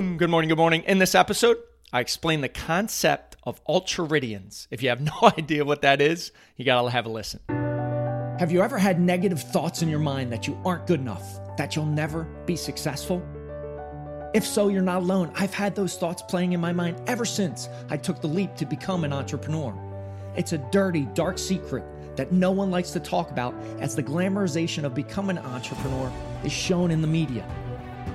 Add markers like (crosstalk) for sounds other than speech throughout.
good morning, good morning. In this episode, I explain the concept of ultraridians. If you have (laughs) no idea what that is, you gotta have a listen. Have you ever had negative thoughts in your mind that you aren't good enough, that you'll never be successful? If so, you're not alone. I've had those thoughts playing in my mind ever since I took the leap to become an entrepreneur. It's a dirty, dark secret that no one likes to talk about as the glamorization of becoming an entrepreneur is shown in the media.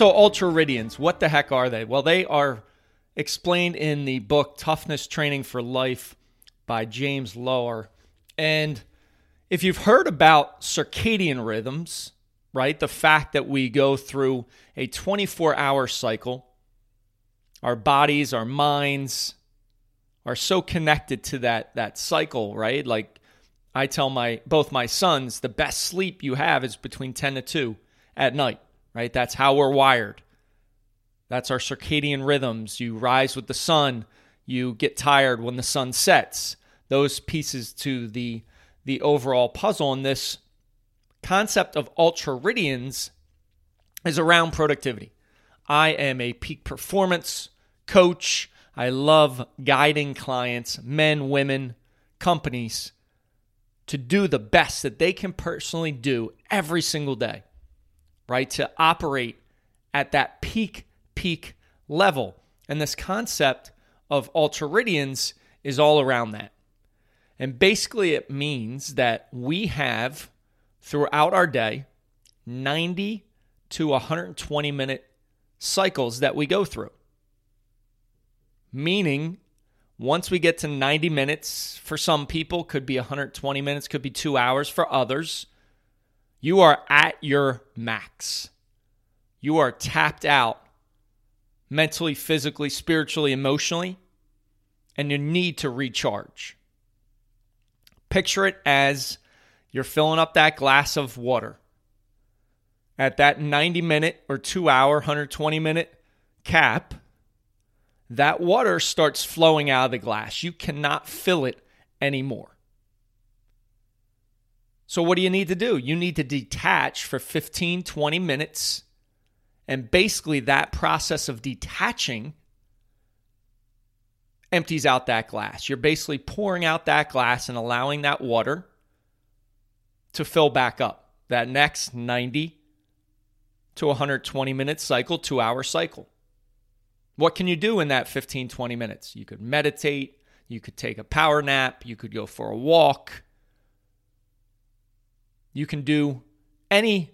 So, ultraridians, what the heck are they? Well, they are explained in the book Toughness Training for Life by James Loehr. And if you've heard about circadian rhythms, right, the fact that we go through a 24 hour cycle, our bodies, our minds are so connected to that, that cycle, right? Like I tell my both my sons, the best sleep you have is between 10 to 2 at night right? That's how we're wired. That's our circadian rhythms. You rise with the sun, you get tired when the sun sets. Those pieces to the the overall puzzle and this concept of ultraridians is around productivity. I am a peak performance coach. I love guiding clients, men, women, companies to do the best that they can personally do every single day right? To operate at that peak, peak level. And this concept of ultraridians is all around that. And basically, it means that we have throughout our day 90 to 120 minute cycles that we go through. Meaning, once we get to 90 minutes, for some people, could be 120 minutes, could be two hours for others. You are at your max. You are tapped out mentally, physically, spiritually, emotionally, and you need to recharge. Picture it as you're filling up that glass of water. At that 90 minute or two hour, 120 minute cap, that water starts flowing out of the glass. You cannot fill it anymore. So, what do you need to do? You need to detach for 15, 20 minutes. And basically, that process of detaching empties out that glass. You're basically pouring out that glass and allowing that water to fill back up. That next 90 to 120 minute cycle, two hour cycle. What can you do in that 15, 20 minutes? You could meditate, you could take a power nap, you could go for a walk you can do any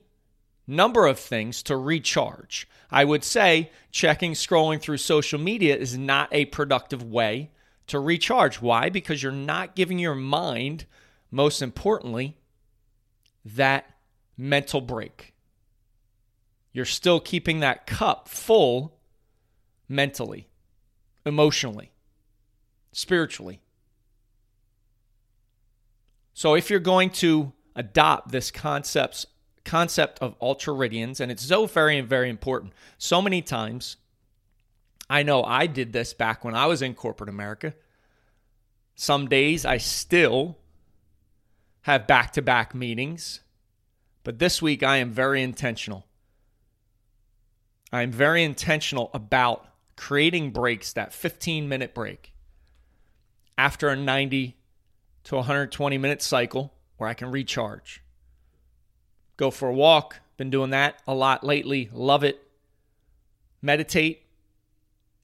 number of things to recharge. I would say checking, scrolling through social media is not a productive way to recharge. Why? Because you're not giving your mind, most importantly, that mental break. You're still keeping that cup full mentally, emotionally, spiritually. So if you're going to adopt this concepts concept of ultraridians, and it's so very, very important. So many times, I know I did this back when I was in corporate America. Some days I still have back to back meetings, but this week I am very intentional. I am very intentional about creating breaks, that 15 minute break after a 90 to 120 minute cycle where I can recharge. Go for a walk. Been doing that a lot lately. Love it. Meditate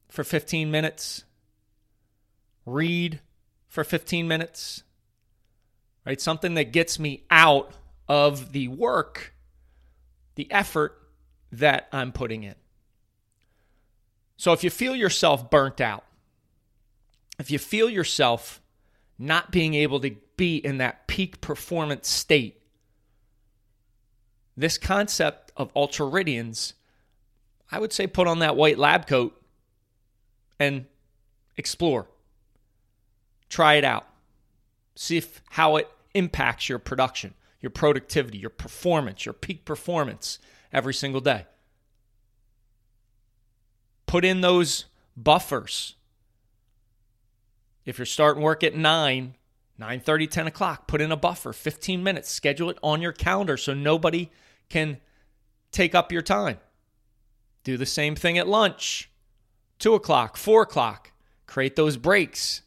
for 15 minutes. Read for 15 minutes. Right? Something that gets me out of the work, the effort that I'm putting in. So if you feel yourself burnt out, if you feel yourself not being able to be in that peak performance state. This concept of Ultra Ridians, I would say put on that white lab coat and explore. Try it out. See if how it impacts your production, your productivity, your performance, your peak performance every single day. Put in those buffers. If you're starting work at 9, 9:30, 10 o'clock, put in a buffer, 15 minutes. Schedule it on your calendar so nobody can take up your time. Do the same thing at lunch, 2 o'clock, 4 o'clock. Create those breaks.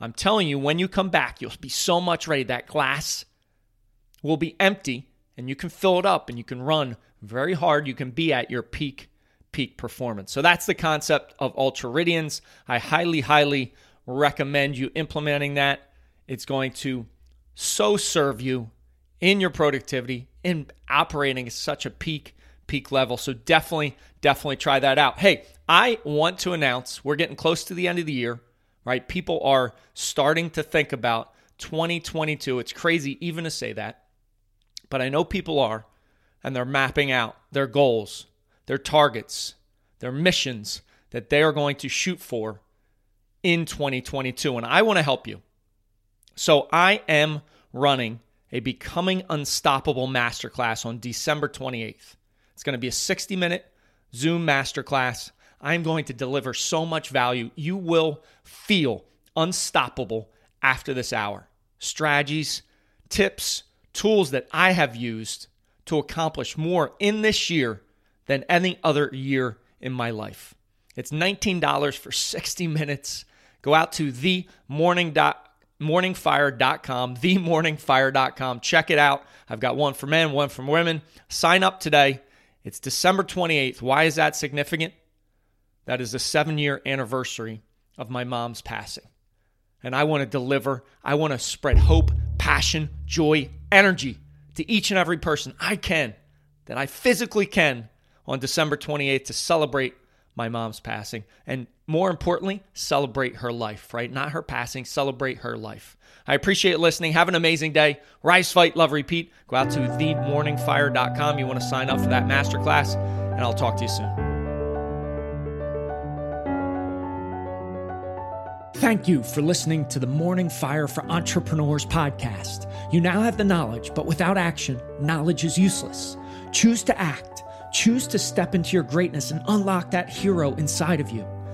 I'm telling you, when you come back, you'll be so much ready. That glass will be empty and you can fill it up and you can run very hard. You can be at your peak, peak performance. So that's the concept of Ultra Ridians. I highly, highly recommend you implementing that. It's going to so serve you in your productivity, in operating at such a peak, peak level. So definitely, definitely try that out. Hey, I want to announce we're getting close to the end of the year right? People are starting to think about 2022. It's crazy even to say that, but I know people are, and they're mapping out their goals, their targets, their missions that they are going to shoot for in 2022. And I want to help you. So I am running a Becoming Unstoppable Masterclass on December 28th. It's going to be a 60 minute Zoom masterclass. I'm going to deliver so much value. You will feel unstoppable after this hour. Strategies, tips, tools that I have used to accomplish more in this year than any other year in my life. It's $19 for 60 minutes. Go out to the morning dot, morningfire.com, themorningfire.com. Check it out. I've got one for men, one for women. Sign up today. It's December 28th. Why is that significant? That is the seven year anniversary of my mom's passing. And I want to deliver, I want to spread hope, passion, joy, energy to each and every person I can, that I physically can on December 28th to celebrate my mom's passing. And more importantly, celebrate her life, right? Not her passing, celebrate her life. I appreciate listening. Have an amazing day. Rise, fight, love, repeat. Go out to themorningfire.com. You want to sign up for that masterclass, and I'll talk to you soon. Thank you for listening to the Morning Fire for Entrepreneurs podcast. You now have the knowledge, but without action, knowledge is useless. Choose to act, choose to step into your greatness and unlock that hero inside of you.